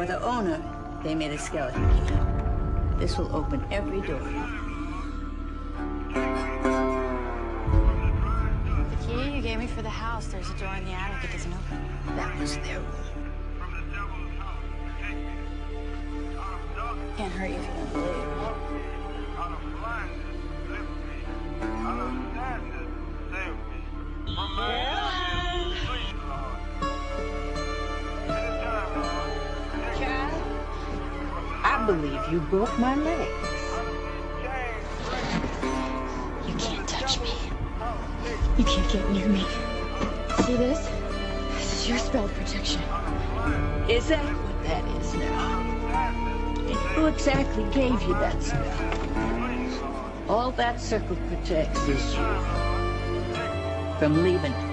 For the owner, they made a skeleton key. This will open every door. The key you gave me for the house, there's a door in the attic. It doesn't open. That was their room. Can't hurt you if you don't believe. I believe you broke my legs. You can't touch me. You can't get near me. See this? This is your spell protection. Is that what that is now? And who exactly gave you that spell? All that circle protects is you from leaving.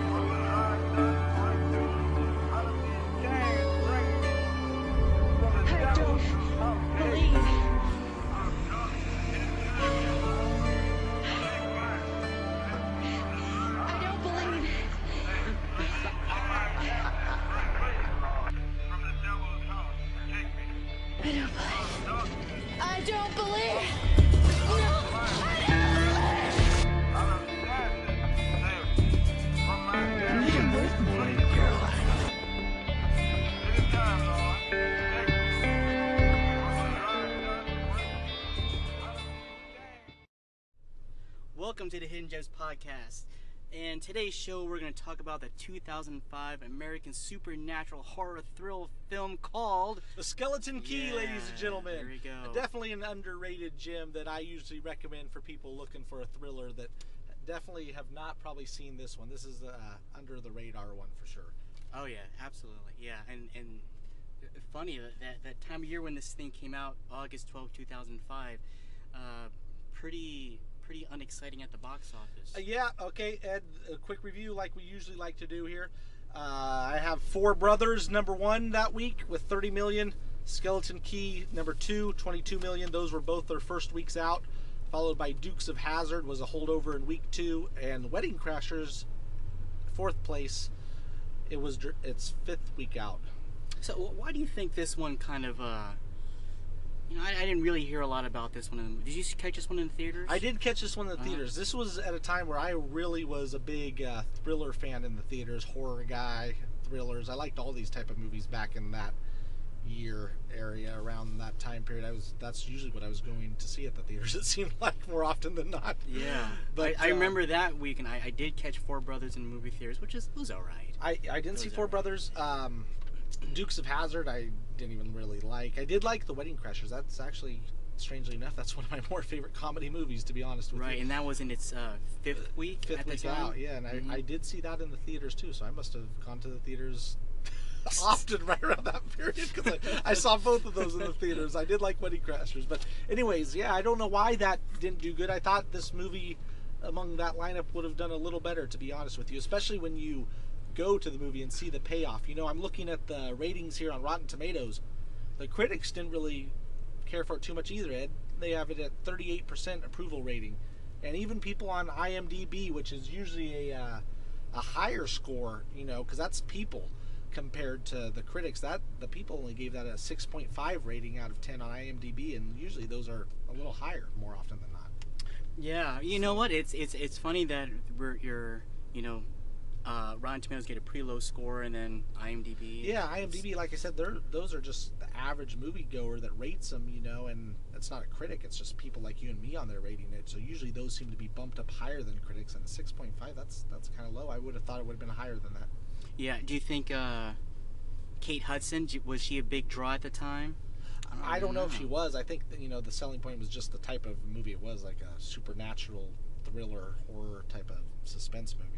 Welcome to the Hidden Gems podcast. And today's show, we're going to talk about the 2005 American supernatural horror thrill film called The Skeleton Key, Yeah, ladies and gentlemen. there we go. Definitely an underrated gem that I usually recommend for people looking for a thriller that definitely have not probably seen this one. This is uh, under the radar one for sure. Oh yeah, absolutely. Yeah, and and funny that that, that time of year when this thing came out, August 12, 2005, uh, pretty pretty unexciting at the box office. Uh, yeah, okay, Ed, a quick review like we usually like to do here. Uh, I have Four Brothers number one that week with 30 million. Skeleton Key number two, 22 million. Those were both their first weeks out. Followed by Dukes of Hazzard was a holdover in week two, and Wedding Crashers, fourth place. It was its fifth week out. So why do you think this one kind of uh, you know, I, I didn't really hear a lot about this one. In, did you catch this one in the theaters? I did catch this one in the Uh-huh. theaters. This was at a time where I really was a big uh, thriller fan in the theaters, horror guy, thrillers. I liked all these type of movies back in that year area around that time period. I was that's usually what I was going to see at the theaters. It seemed like more often than not. Yeah, But, I, I uh, remember that week, and I, I did catch Four Brothers in movie theaters, which is was all right. I, I didn't see Four are- Brothers. Um, Dukes of Hazzard, I didn't even really like. I did like The Wedding Crashers. That's actually, strangely enough, that's one of my more favorite comedy movies, to be honest with Right, you. and that was in its uh, fifth week Fifth week out, yeah, and Mhm. I, I did see that in the theaters too, so I must have gone to the theaters often right around that period because I, I saw both of those in the theaters. I did like Wedding Crashers, but anyways, yeah, I don't know why that didn't do good. I thought this movie among that lineup would have done a little better, to be honest with you, especially when you go to the movie and see the payoff. You know, I'm looking at the ratings here on Rotten Tomatoes. The critics didn't really care for it too much either, Ed. They have it at 38% approval rating. And even people on IMDb, which is usually a, uh, a higher score, you know, because that's people compared to the critics, that the people only gave that a 6.5 rating out of 10 on IMDb, and usually those are a little higher more often than not. Yeah, you know what? It's it's it's funny that we're you're you know, uh, Rotten Tomatoes get a pretty low score, and then IMDb. Yeah, IMDb, like I said, they're those are just the average moviegoer that rates them, you know, and it's not a critic; it's just people like you and me on there rating it. So usually those seem to be bumped up higher than critics, and a six point five that's that's kind of low. I would have thought it would have been higher than that. Yeah. Do you think uh, Kate Hudson was she a big draw at the time? I don't know if she was. I think you know the selling point was just the type of movie it was, like a supernatural thriller horror type of suspense movie,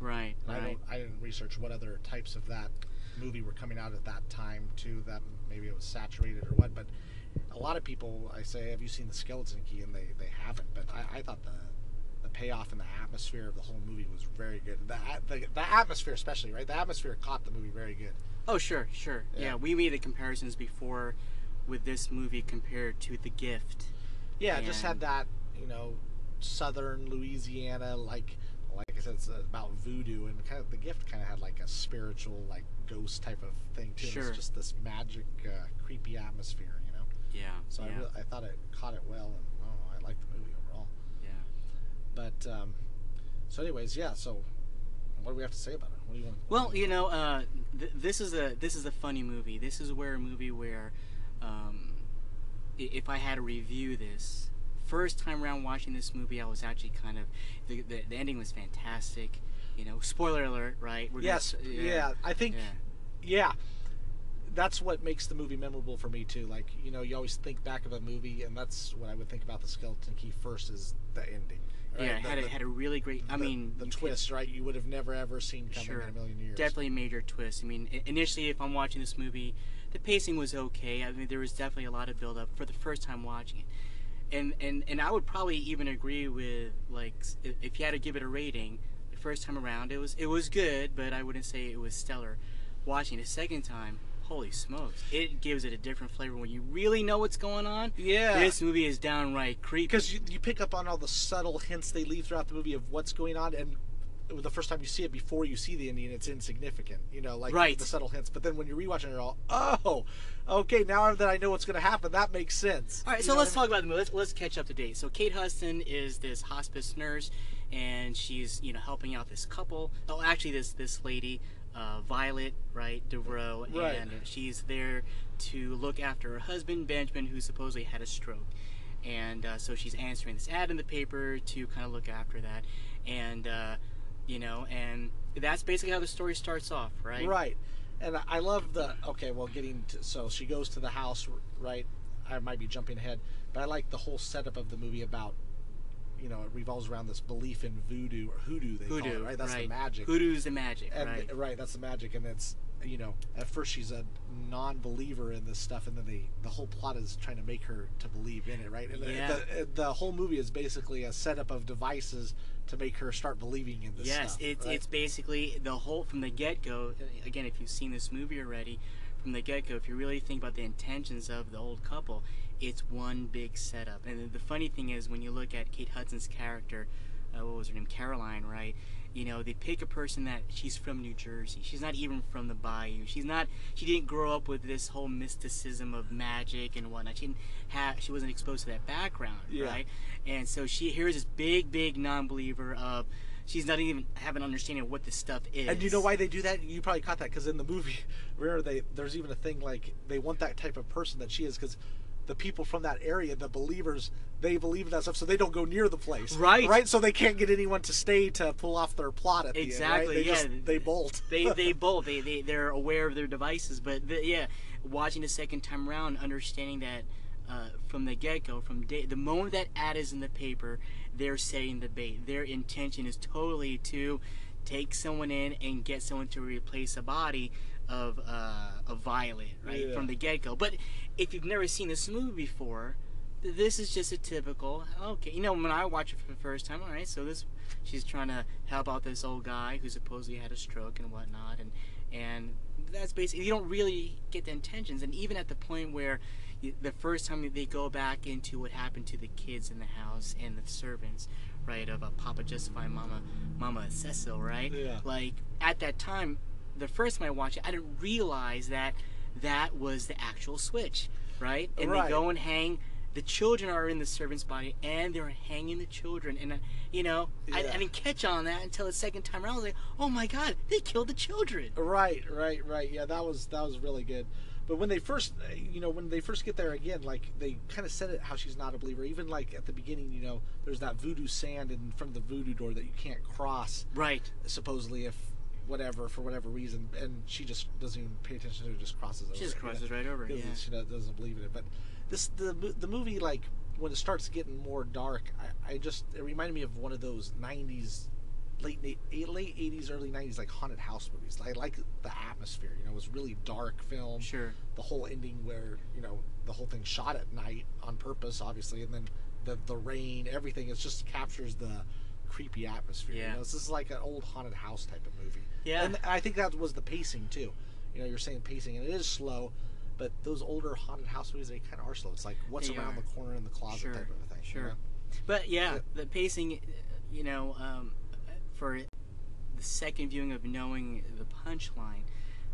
know. Right. I Right. don't I didn't research what other types of that movie were coming out at that time too. That maybe it was saturated or what, but a lot of people I say, have you seen the Skeleton Key? And they they haven't. But I, I thought the the payoff and the atmosphere of the whole movie was very good. The, the the atmosphere especially, right? The atmosphere caught the movie very good. Oh sure, sure. Yeah. Yeah. we made the comparisons before with this movie compared to The Gift. Yeah, it just had that you know southern Louisiana like like I said, it's about voodoo, and kind of the gift kind of had like a spiritual, like ghost type of thing too. Sure. It's just this magic, uh, creepy atmosphere, you know. Yeah. So yeah. I, really, I thought it caught it well, and know, I liked the movie overall. yeah. But um, so, anyways, yeah. So, what do we have to say about it? What do you want? Well, you know, uh, th- this is a this is a funny movie. This is where a movie where, um, if I had to review this, first time around watching this movie, I was actually kind of the the, the ending was fantastic. You know, spoiler alert, right? We're gonna yes, yeah. I think, yeah. yeah. That's what makes the movie memorable for me too. Like you know, you always think back of a movie, and that's what I would think about the Skeleton Key first is the ending. right? Yeah, The- had a, had a really great. I the- mean, the you could- twist, right? You would have never ever seen coming Sure. in a million years. Definitely a major twist. I mean, initially, if I'm watching this movie, the pacing was okay. I mean, there was definitely a lot of build up for the first time watching it, and and and I would probably even agree with like if you had to give it a rating, the first time around it was it was good, but I wouldn't say it was stellar. Watching the second time, holy smokes, it gives it a different flavor when you really know what's going on. Yeah. This movie is downright creepy. because you, you pick up on all the subtle hints they leave throughout the movie of what's going on and the first time you see it before you see the Indian, it's insignificant, you know, like Right. the subtle hints. But then when you're rewatching it, all, oh, okay, now that I know what's going to happen, that makes sense. All right, You so let's I talk about the movie. Let's, let's catch up to date. So Kate Hudson is this hospice nurse, and she's you know helping out this couple. Oh, actually, this this lady, uh, Violet, right, Devereaux, Right. and she's there to look after her husband Benjamin, who supposedly had a stroke. And uh, so she's answering this ad in the paper to kind of look after that, and uh, you know, and that's basically how the story starts off, right? Right. And I- love the, okay, well, getting to, so she goes to the house, right? I might be jumping ahead, but I like the whole setup of the movie about, you know, it revolves around this belief in voodoo or hoodoo, they call Hoodoo, it, right? That's the magic. Hoodoo's the magic, and right? right that's the magic and it's you know at first she's a non-believer in this stuff and then they the whole plot is trying to make her to believe in it right and the- Yeah. the, the whole movie is basically a setup of devices to make her start believing in this yes, stuff it's right? it's basically the whole from the get go. Again, if you've seen this movie already, from the get go, if you really think about the intentions of the old couple, it's one big setup. And the funny thing is, when you look at Kate Hudson's character, uh, what was her name, Caroline, right? You know, they pick a person that she's from New Jersey. She's not even from the Bayou. She's not. She didn't grow up with this whole mysticism of magic and whatnot. She didn't have. She wasn't exposed to that background, Yeah. right? And so she here's this big, big non-believer of. She's not even have an understanding of what this stuff is. and you know why they do that you probably caught that because in the movie remember they there's even a thing like they want that type of person that she is because the people from that area the believers they believe in that stuff so they don't go near the place Right. right so they can't get anyone to stay to pull off their plot at the Exactly, end right? they yeah. just, they bolt they they both they, they they're aware of their devices but the, yeah watching the second time around understanding that uh, from the get-go from day, the moment that ad is in the paper they're setting the bait their intention is totally to take someone in and get someone to replace a body of uh, a violet right Yeah. from the get-go but if you've never seen this movie before th- this is just a typical okay you know when i watch it for the first time all right so this she's trying to help out this old guy who supposedly had a stroke and whatnot and and that's basically you don't really get the intentions and even at the point where you, the first time they go back into what happened to the kids in the house and the servants right of uh, papa justify mama mama Cecile right Yeah. like at that time the first time i watched it i didn't realize that that was the actual switch right and Right. they go and hang the children are in the servant's body and they're hanging the children and uh, you know I, Yeah. I didn't catch on that until the second time around I was like oh my god they killed the children Right, right, right. Yeah, that was that was really good. But when they first, uh, you know, when they first get there again, like they kind of said it how she's not a believer. Even like at the beginning, you know, there's that voodoo sand in front of the voodoo door that you can't cross. right Supposedly, if whatever for whatever reason, and she just doesn't even pay attention to it, just crosses over. she just it, you know, crosses right over yeah She doesn't believe in it. But this the the movie like when it starts getting more dark, I, I just it reminded me of one of those '90s late late '80s, early '90s like haunted house movies. I like the atmosphere. You know, it was really dark film. sure The whole ending where you know the whole thing shot at night on purpose, obviously, and then the the rain, everything. It just captures the creepy atmosphere. Yeah. You know, this is like an old haunted house type of movie. Yeah. And I think that was the pacing too. You know, you're saying pacing, and it is slow, but those older haunted house movies, they kind of are slow. It's like what's They around are. the corner in the closet Sure, type of a thing. you sure. know? But yeah, Yeah. the pacing, you know, um, for the second viewing of knowing the punchline,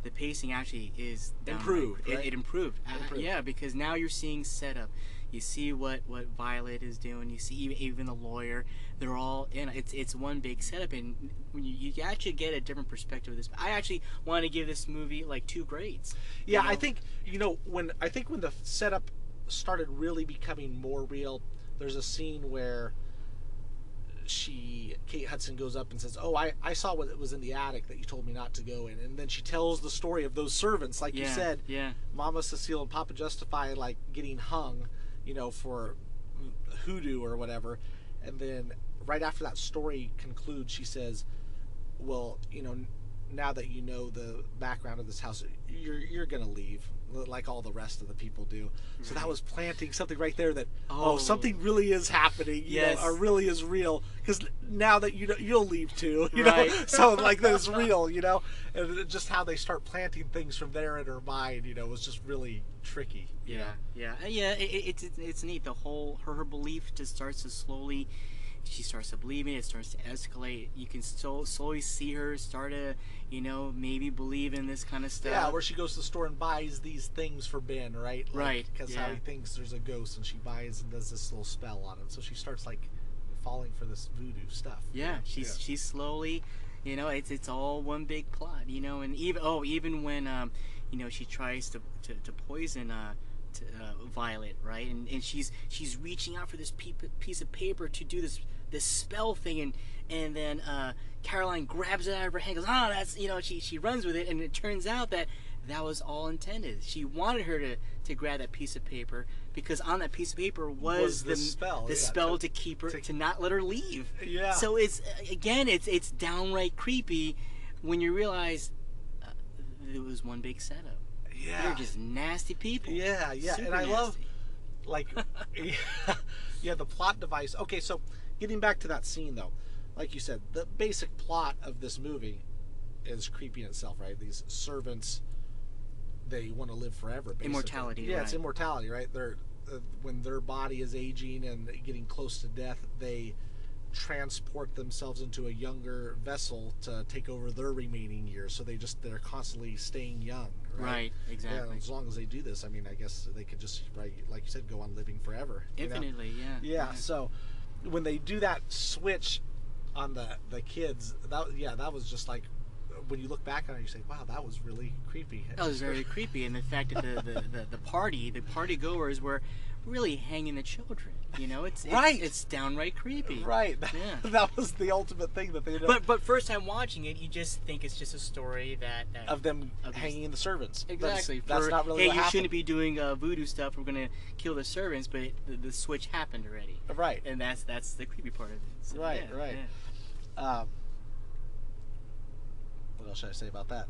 the pacing actually is Improved, It, right? it improved. Uh, Improved. yeah, because now you're seeing setup. You see what what Violet is doing. You see even, even the lawyer. They're all in. It's it's one big setup, and when you, you actually get a different perspective of this. I actually want to give this movie like two grades. you Yeah, I think you know when I think when the setup started really becoming more real. There's a scene where she Kate Hudson goes up and says, "Oh, I, I saw what was in the attic that you told me not to go in," and then she tells the story of those servants, like you said, yeah, Mama Cecile and Papa Justify, like getting hung, you know, for hoodoo or whatever, and then right after that story concludes, she says, "Well, you know, now that you know the background of this house, you're you're gonna leave, like all the rest of the people do." So that was planting something right there that oh, Oh. something really is happening, you Yes. know, or really is real. Because now that you know, you'll leave too, you know. So like that it's real, you know, and just how they start planting things from there in her mind, you know, was just really tricky. you yeah, know? yeah, Uh, yeah. It, it, it's it's- it's neat. The whole her her belief just starts to slowly. She starts to believe it. It starts to escalate. You can so, slowly see her start to, you know, maybe believe in this kind of stuff. Yeah, where she goes to the store and buys these things for Ben, right? Right, Because how he thinks there's a ghost, and she buys and does this little spell on him. So she starts like falling for this voodoo stuff. you Yeah, know? she's she's slowly, you know, it's it's all one big plot, you know, and even oh even when um, you know, she tries to to, to poison uh, to, uh, Violet, right, and and she's she's reaching out for this piece of paper to do this this spell thing, and and then uh, Caroline grabs it out of her hand, goes, ah, that's you know, she she runs with it, and it turns out that. That was all intended. She wanted her to, to grab that piece of paper because on that piece of paper was, Was the the spell, the yeah, spell to- to, keep her to- to not let her leave. Yeah. So it's again, it's it's downright creepy when you realize uh, it was one big setup. yeah. They're just nasty people. Yeah, yeah, and Super I love nasty. like yeah the plot device okay so getting back to that scene though like you said the basic plot of this movie is creepy in itself right these servants they want to live forever basically. Immortality, yeah it's immortality right they're uh, when their body is aging and getting close to death they transport themselves into a younger vessel to take over their remaining years so they just they're constantly staying young Right, yeah, exactly. as long as they do this, I mean, I guess they could just, right, like you said, go on living forever. you know? Infinitely, yeah. Yeah. So when they do that switch on the the kids, that yeah, that was just like when you look back on it, you say, wow, that was really creepy. That was very creepy, and the fact that the, the, the, the party, the party goers were really hanging the children. You know, it's, it's Right. It's downright creepy. right. Yeah. that was the ultimate thing that they did But but first time watching it, you just think it's just a story that, that of them of these- hanging the servants. That's- Exactly. That's, For, not really hey, what you happened. shouldn't be doing uh, voodoo stuff. We're gonna kill the servants, but the, the switch happened already, Right. and that's that's the creepy part of it. So, Right, yeah, right. yeah. Um, what else should I say about that?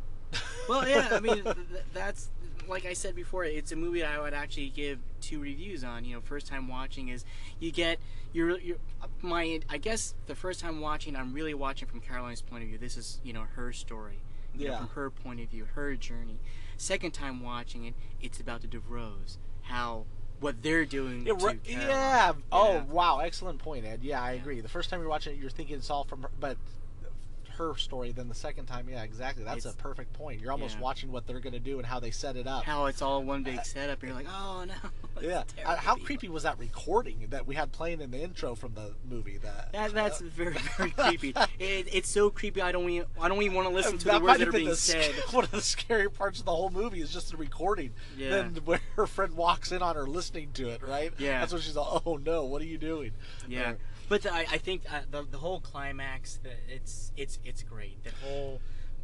Well, yeah. I mean, th- th- that's like I said before. It's a movie I would actually give two reviews on. You know, first time watching is you get your your my. I guess the first time watching, I'm really watching from Caroline's point of view. This is you know her story. You know, Yeah. from her point of view, her journey. Second time watching it, it's about the Devereauxs, how what they're doing Yeah, right, yeah. Oh, Yeah. wow. Excellent point, Ed. Yeah, I agree. The first time you're watching it, you're thinking it's all from her, but her story. than the second time, yeah, exactly. That's It's- a perfect point. You're almost yeah. watching what they're going to do and how they set it up. how it's all one big setup. You're like, oh no. yeah. Uh, how creepy was that recording that we had playing in the intro from the movie? That, That, that's uh, very very creepy. It, it's so creepy. I don't even I don't even want to listen to that the words that are being sc- said. one of the scary parts of the whole movie is just the recording. Yeah. Then where her friend walks in on her listening to it, right? Yeah. That's when she's like, "Oh no, what are you doing?" Yeah, Or- but I, I think uh, the the whole climax, the, it's it's it's great. That whole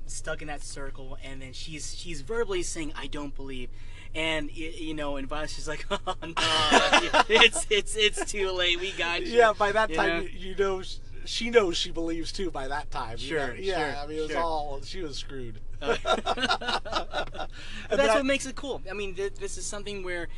stuck in that circle, and then she's she's verbally saying, "I don't believe," and y- you know, and Violet's just like, "Oh no, it's it's it's too late. We got you." Yeah, by that You time, know? you, you know, she knows she believes too. By that time, you Sure, know? yeah. sure, I mean, it was sure. all she was screwed. Uh, And But then that's I- what makes it cool. I mean, th- this is something where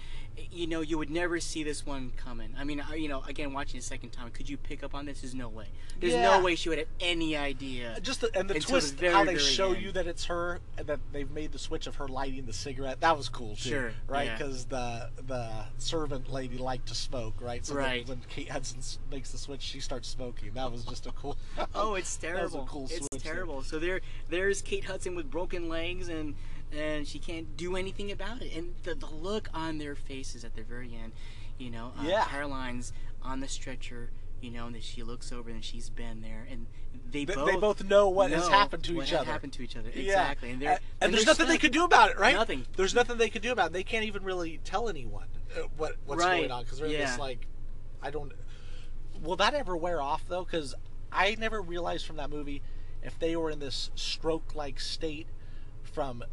you know, you would never see this one coming. I mean, you know, again, watching the second time, could you pick up on this? There's no way. There's Yeah. no way she would have any idea. Just the, and the Until the twist, very, how they show end. you that it's her, and that they've made the switch of her lighting the cigarette. That was cool too, Sure, right? yeah. Because the the servant lady liked to smoke, right? So Right. when Kate Hudson makes the switch, she starts smoking. That was just a cool. Oh, it's a terrible. cool it's terrible. So there, there's Kate Hudson with broken legs, and and she can't do anything about it. And the, the look on their faces at the very end, you know, uh, Yeah. Caroline's on the stretcher, you know, and then she looks over and she's been there, and they, They, both they both know what has happened to each other. happened to each other. Yeah. Exactly, and, they're, and, and there's nothing they stuck. could do about it, right? Nothing. There's nothing they could do about it. They can't even really tell anyone uh, what what's Right. going on because they're Yeah. this like, I don't. Will that ever wear off though? Because I never realized from that movie if they were in this stroke-like state from.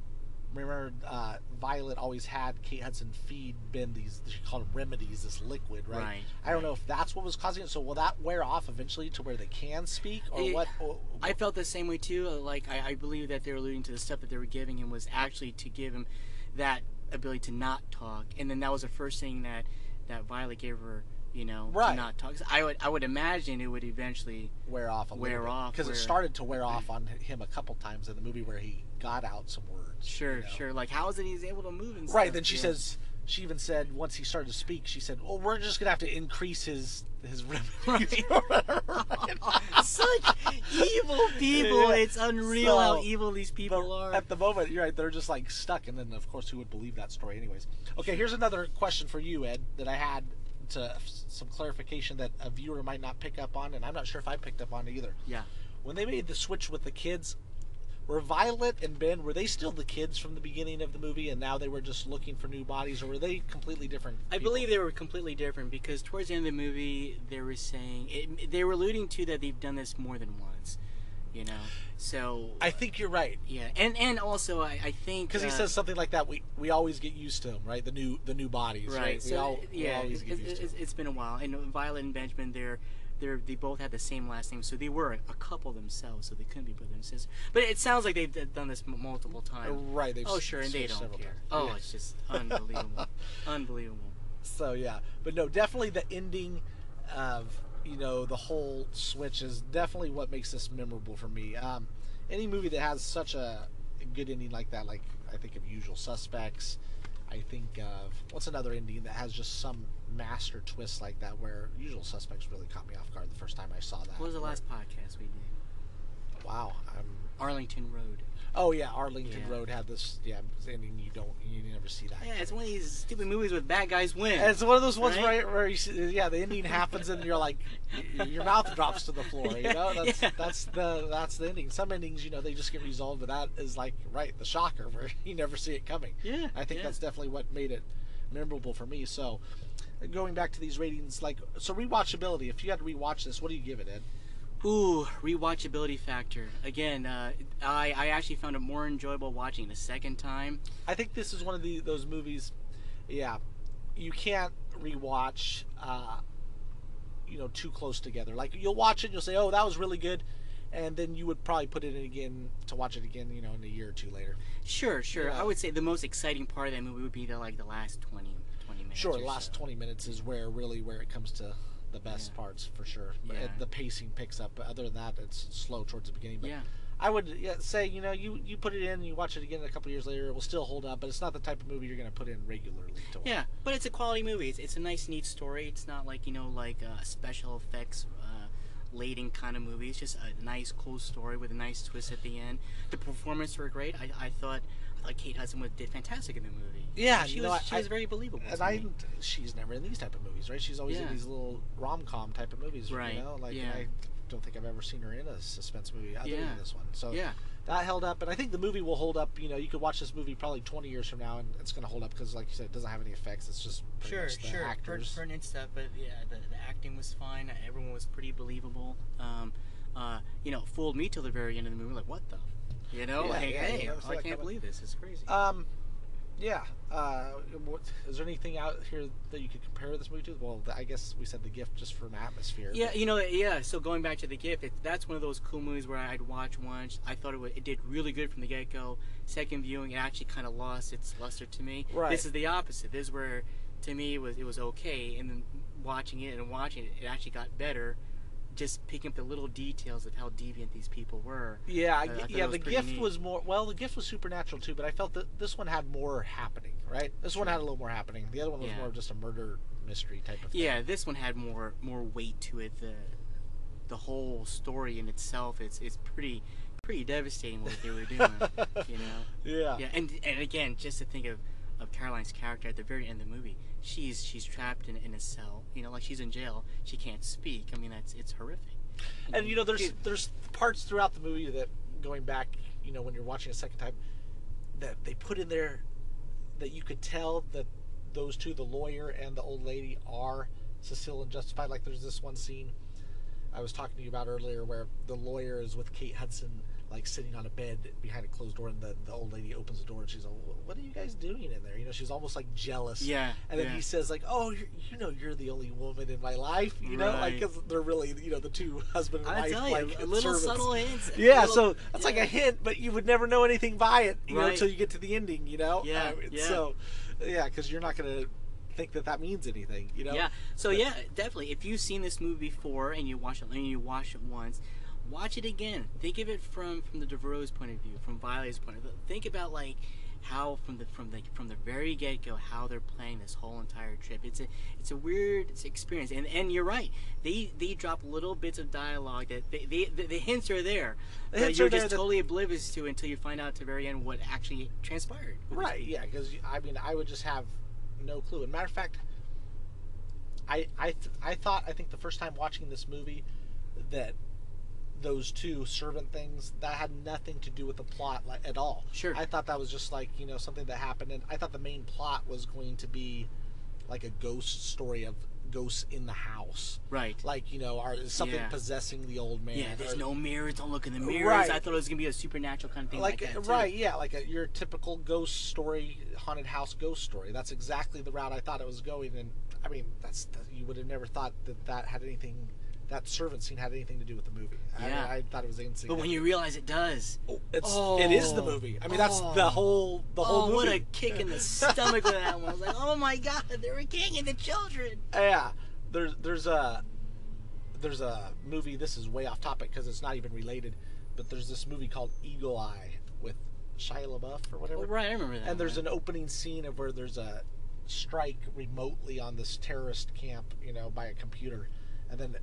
Remember, uh, Violet always had Kate Hudson feed Ben these she called them remedies, this liquid, right? Right, I don't know if that's what was causing it. So will that wear off eventually to where they can speak, or It- what? or- I felt the same way too. uh, Like I, I believe that they were alluding to the stuff that they were giving him was actually to give him that ability to not talk, and then that was the first thing that that Violet gave her. You know, Right. to not talk. I would I would imagine it would eventually. wear off a Wear little off, because it started to wear off on him a couple times in the movie where he got out some words. Sure, you know. sure. Like how is it he's able to move and Right. stuff? Then she Yeah. says she even said once he started to speak, she said, "Well, we're just gonna have to increase his his remedies." Such evil people. Yeah. It's unreal how evil these people are. At the moment, you're right. They're just like stuck, and then of course, who would believe that story, anyways? Okay, here's another question for you, Ed, that I had to some clarification that a viewer might not pick up on, and I'm not sure if I picked up on either. Yeah. when they made the switch with the kids were violet and ben were they still the kids from the beginning of the movie and now they were just looking for new bodies or were they completely different I believe they were completely different because towards the end of the movie, they were saying it, they were alluding to that they've done this more than once. You know, so i think you're right yeah, and and also I, I think because he uh, says something like that we we always get used to them right the new the new bodies right, right. we So all yeah, always it, get used to it's, them. it's been a while, and Violet and Benjamin, they're they're they both had the same last name, so they were a couple themselves, so they couldn't be brother and sister. But it sounds like they've done this m- multiple times. right they've Oh sure, and they don't care. times. Oh, Yeah. it's just unbelievable, unbelievable. so yeah but no definitely the ending of you know the whole switch is definitely what makes this memorable for me um, any movie that has such a good ending like that like i think of usual suspects i think of what's another ending that has just some master twist like that where usual suspects really caught me off guard the first time i saw that What was the last podcast we did? wow I'm, Arlington Road. Oh yeah arlington Yeah. road had this yeah ending you don't you never see that Yeah, it's one of these stupid movies with bad guys win. And it's one of those ones Right? where, where you see, yeah, the ending happens and you're like, your mouth drops to the floor. You know, that's Yeah. that's the that's the ending. Some endings, you know, they just get resolved, but that is like right the shocker where you never see it coming. yeah, I think yeah. that's definitely what made it memorable for me. So, going back to these ratings, like so rewatchability. If you had to rewatch this, what do you give it, Ed? Ooh, rewatchability factor. Again, uh, I I actually found it more enjoyable watching the second time. I think this is one of the those movies. Yeah, you can't rewatch. Uh, you know, too close together. Like you'll watch it, and you'll say, "Oh, that was really good," and then you would probably put it in again to watch it again. You know, in a year or two later. Sure, sure. Yeah. I would say the most exciting part of that movie would be the like the last 20, 20 minutes. Sure, the last so. twenty minutes is where really where it comes to the best Yeah. parts for sure. Yeah. it- the pacing picks up. But other than that, it's slow towards the beginning. But Yeah, I would say, you know, you you put it in, and you watch it again a couple years later, it will still hold up. But it's not the type of movie you're going to put in regularly to watch. yeah. But it's a quality movie. It's, it's a nice, neat story. It's not like you know like uh, special effects. Laden kind of movie. It's just a nice, cool story with a nice twist at the end. The performances were great. I, I thought I thought Kate Hudson was- did fantastic in the movie. Yeah, she was she I- was very believable. and I, me. she's never in these type of movies, right? She's always in these little rom com type of movies, Right, You know, like yeah. I don't think I've ever seen her in a suspense movie other Yeah. than this one. So yeah. that held up, and I think the movie will hold up. You know, you could watch this movie probably 20 years from now, and it's going to hold up because, like you said, it doesn't have any effects. It's just pretty Sure, sure. actors. Pertinent stuff, but yeah, the, the acting was fine. Everyone was pretty believable. Um, uh, you know, fooled me till the very end of the movie. Like, what the? You know, Yeah, like, yeah, hey, never I can't coming. believe this. It's crazy. Um, yeah. Uh, what, is there anything out here that you could compare this movie to? Well, I guess we said the gift just for an atmosphere. yeah, you know, yeah. So going back to the gift, it, that's one of those cool movies where I'd watch once. I thought it, would, it did really good from the get go. Second viewing, it actually kind of lost its luster to me. Right. This is the opposite. This is where to me it was it was okay, and then watching it and watching it, it actually got better. Just picking up the little details of how deviant these people were. Yeah, uh, I I it yeah. The gift neat. was more. Well, the gift was supernatural too, but I felt that this one had more happening. Right, this one had a little more happening. The other one was Yeah. more of just a murder mystery type of thing. Yeah, this one had more more weight to it. The the whole story in itself, it's it's pretty pretty devastating what they were doing. you know. Yeah. Yeah, and and again, just to think of, of Caroline's character at the very end of the movie, she's she's trapped in, in a cell. You know, like she's in jail. She can't speak. I mean, that's it's horrific. And you know, there's Dude, there's parts throughout the movie that going back, you know, when you're watching a second time, that they put in there that you could tell that those two, the lawyer and the old lady, are Cecile and Justified. Like there's this one scene I was talking to you about earlier where the lawyer is with Kate Hudson, like sitting on a bed behind a closed door, and the, the old lady opens the door and she's like, "What are you guys doing in there?" You know, she's almost like jealous. yeah, And then yeah. he says like, "Oh, you're, know, you're the only woman in my life." You know, like because they're really, you know, the two husband and I wife tell you, like little servants. subtle hints. Yeah, little- so that's like a hint, but you would never know anything by it, you know, until you get to the ending. You know. Yeah, Uh, yeah. So, yeah, because you're not gonna think that that means anything. You know. Yeah. So But- yeah, definitely. If you've seen this movie before and you watch it and you watch it once, watch it again. Think of it from from the Devereaux's point of view, from Violet's point of view. Think about like how from the from the from the very get go how they're playing this whole entire trip. It's a it's a weird experience, and and you're right. They they drop little bits of dialogue that they, they the, the hints are there, The that hints you're there just that- totally oblivious to until you find out at the very end what actually transpired. Right. Yeah. Because I mean, I would just have no clue. And matter of fact, I I th- I thought I think the first time watching this movie that those two servant things that had nothing to do with the plot like, at all. Sure. I thought that was just like you know something that happened, and I thought the main plot was going to be like a ghost story of ghosts in the house, Right. like you know, are something Yeah. possessing the old man. Yeah, there's or- no mirrors. Don't look in the mirrors. Right. I thought it was gonna be a supernatural kind of thing like, like, that. too. right, yeah, like a, your typical ghost story, haunted house ghost story. That's exactly the route I thought it was going, and I mean, that's you would have never thought that that had anything, that servant scene had anything to do with the movie. Yeah. I, I thought it was insignificant. But when you realize it does, it's oh. it is the Oh. movie. I mean, that's Oh. the whole the whole oh, movie. what a kick in the stomach with that one! I was like, oh my god, they were kicking the children. Yeah, there's there's a there's a movie. This is way off topic because it's not even related. But there's this movie called Eagle Eye with Shia LaBeouf or whatever. Oh, right, I remember that. and there's one. an opening scene of where there's a strike remotely on this terrorist camp, you know, by a computer, and then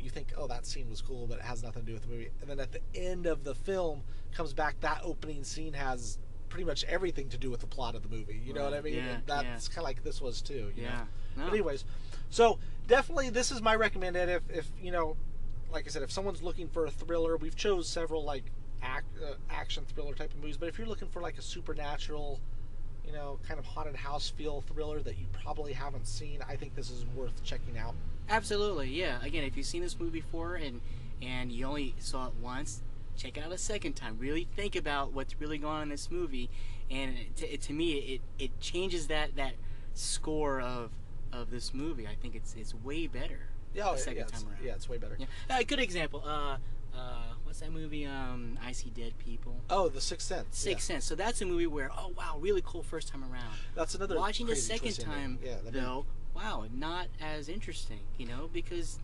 you think, oh, that scene was cool, but it has nothing to do with the movie. And then at the end of the film, comes back that opening scene has pretty much everything to do with the plot of the movie. You know what I mean? yeah, And that's kind of like this was too. You yeah. Know? No. But anyways, so definitely this is my recommended. If, if you know, like I said, if someone's looking for a thriller, we've chose several like act, uh, action thriller type of movies. But if you're looking for like a supernatural, you know, kind of haunted house feel thriller that you probably haven't seen, I think this is worth checking out. Absolutely, yeah. Again, if you've seen this movie before and and you only saw it once, check it out a second time. Really think about what's really going on in this movie, and to, to me, it it changes that that score of of this movie. I think it's it's way better. Yeah, the oh, second yeah, time around. yeah, it's way better. Yeah, a good example. Uh, uh, what's that movie? Um, I See Dead People. Oh, The Sixth Sense. Sixth yeah. Sense. So that's a movie where, oh wow, really cool first time around. That's another. Watching the second time, yeah, that'd be- wow, not as interesting, you know, because,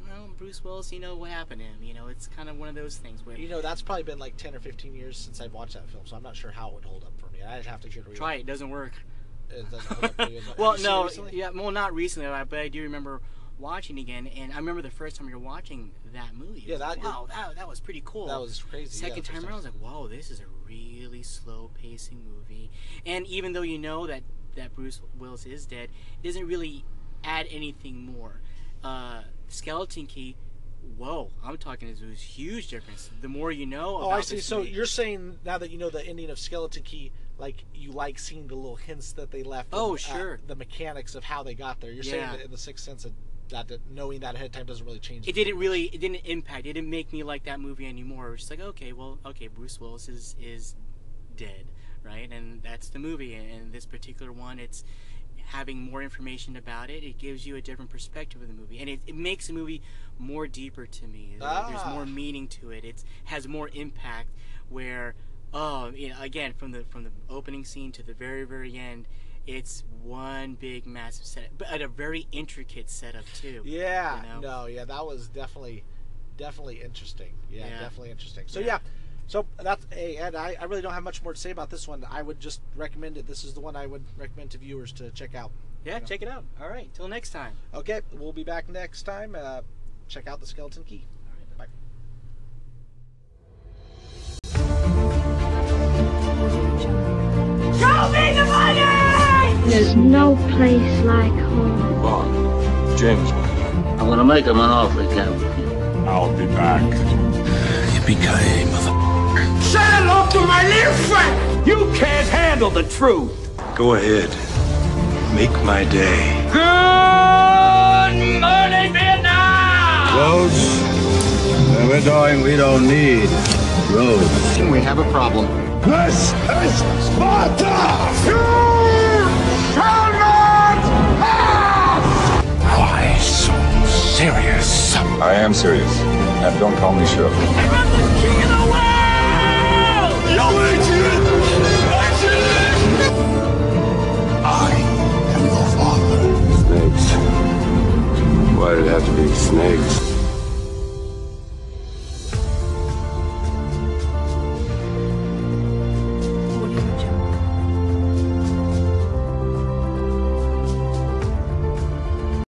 you know, Bruce Willis, you know what happened to him. You know, it's kind of one of those things where You know, that's probably been like ten or fifteen years since I've watched that film, so I'm not sure how it would hold up for me. I'd have to give it a try it, doesn't work. It doesn't hold up for you. Well, no, yeah, well, not recently, but I do remember watching again, and I remember the first time you're watching that movie. Yeah, was like, that- wow, that, that was pretty cool. That was crazy. Second first time around, I was like, "Whoa, this is a really slow pacing movie." And even though you know that that Bruce Willis is dead, it doesn't really add anything more. Uh, Skeleton Key, whoa, I'm talking is a huge difference. The more you know, Oh, I see. So movie- you're saying now that you know the ending of Skeleton Key, like you like seeing the little hints that they left. Oh, and, uh, sure. the mechanics of how they got there. You're saying that in the Sixth Sense, that, that, that knowing that ahead of time doesn't really change. it didn't really, it didn't impact. It didn't make me like that movie anymore. It was just like, okay, well, okay, Bruce Willis is is dead, right? And that's the movie. And this particular one, it's having more information about it. It gives you a different perspective of the movie, and it, it makes the movie more deeper to me. There- There's Ah. more meaning to it. It has more impact. Where, oh, you know, again, from the from the opening scene to the very very end, it's one big massive setup, but at a very intricate setup too. Yeah, you know? no, yeah, that was definitely, definitely interesting. Yeah, Yeah. definitely interesting. So Yeah. yeah, so that's hey, Ed. I, I really don't have much more to say about this one. I would just recommend it. This is the one I would recommend to viewers to check out. Yeah, check it out. All right, till next time. Okay, we'll be back next time. Uh, check out the Skeleton Key. All right, Bye. There's no place like home. Bond. James Bond. I'm gonna make him an offer he can't refuse. I'll be back. Yippee-ki-yay, mother... Say hello to my little friend! You can't handle the truth. Go ahead. Make my day. Good morning, Vietnam! Roads? Where we're going, we don't need roads. We have a problem. This is Sparta! serious. I am serious. And don't call me sure. I'm the king of the world! No agent! I am the father. Snakes. Why did it have to be snakes?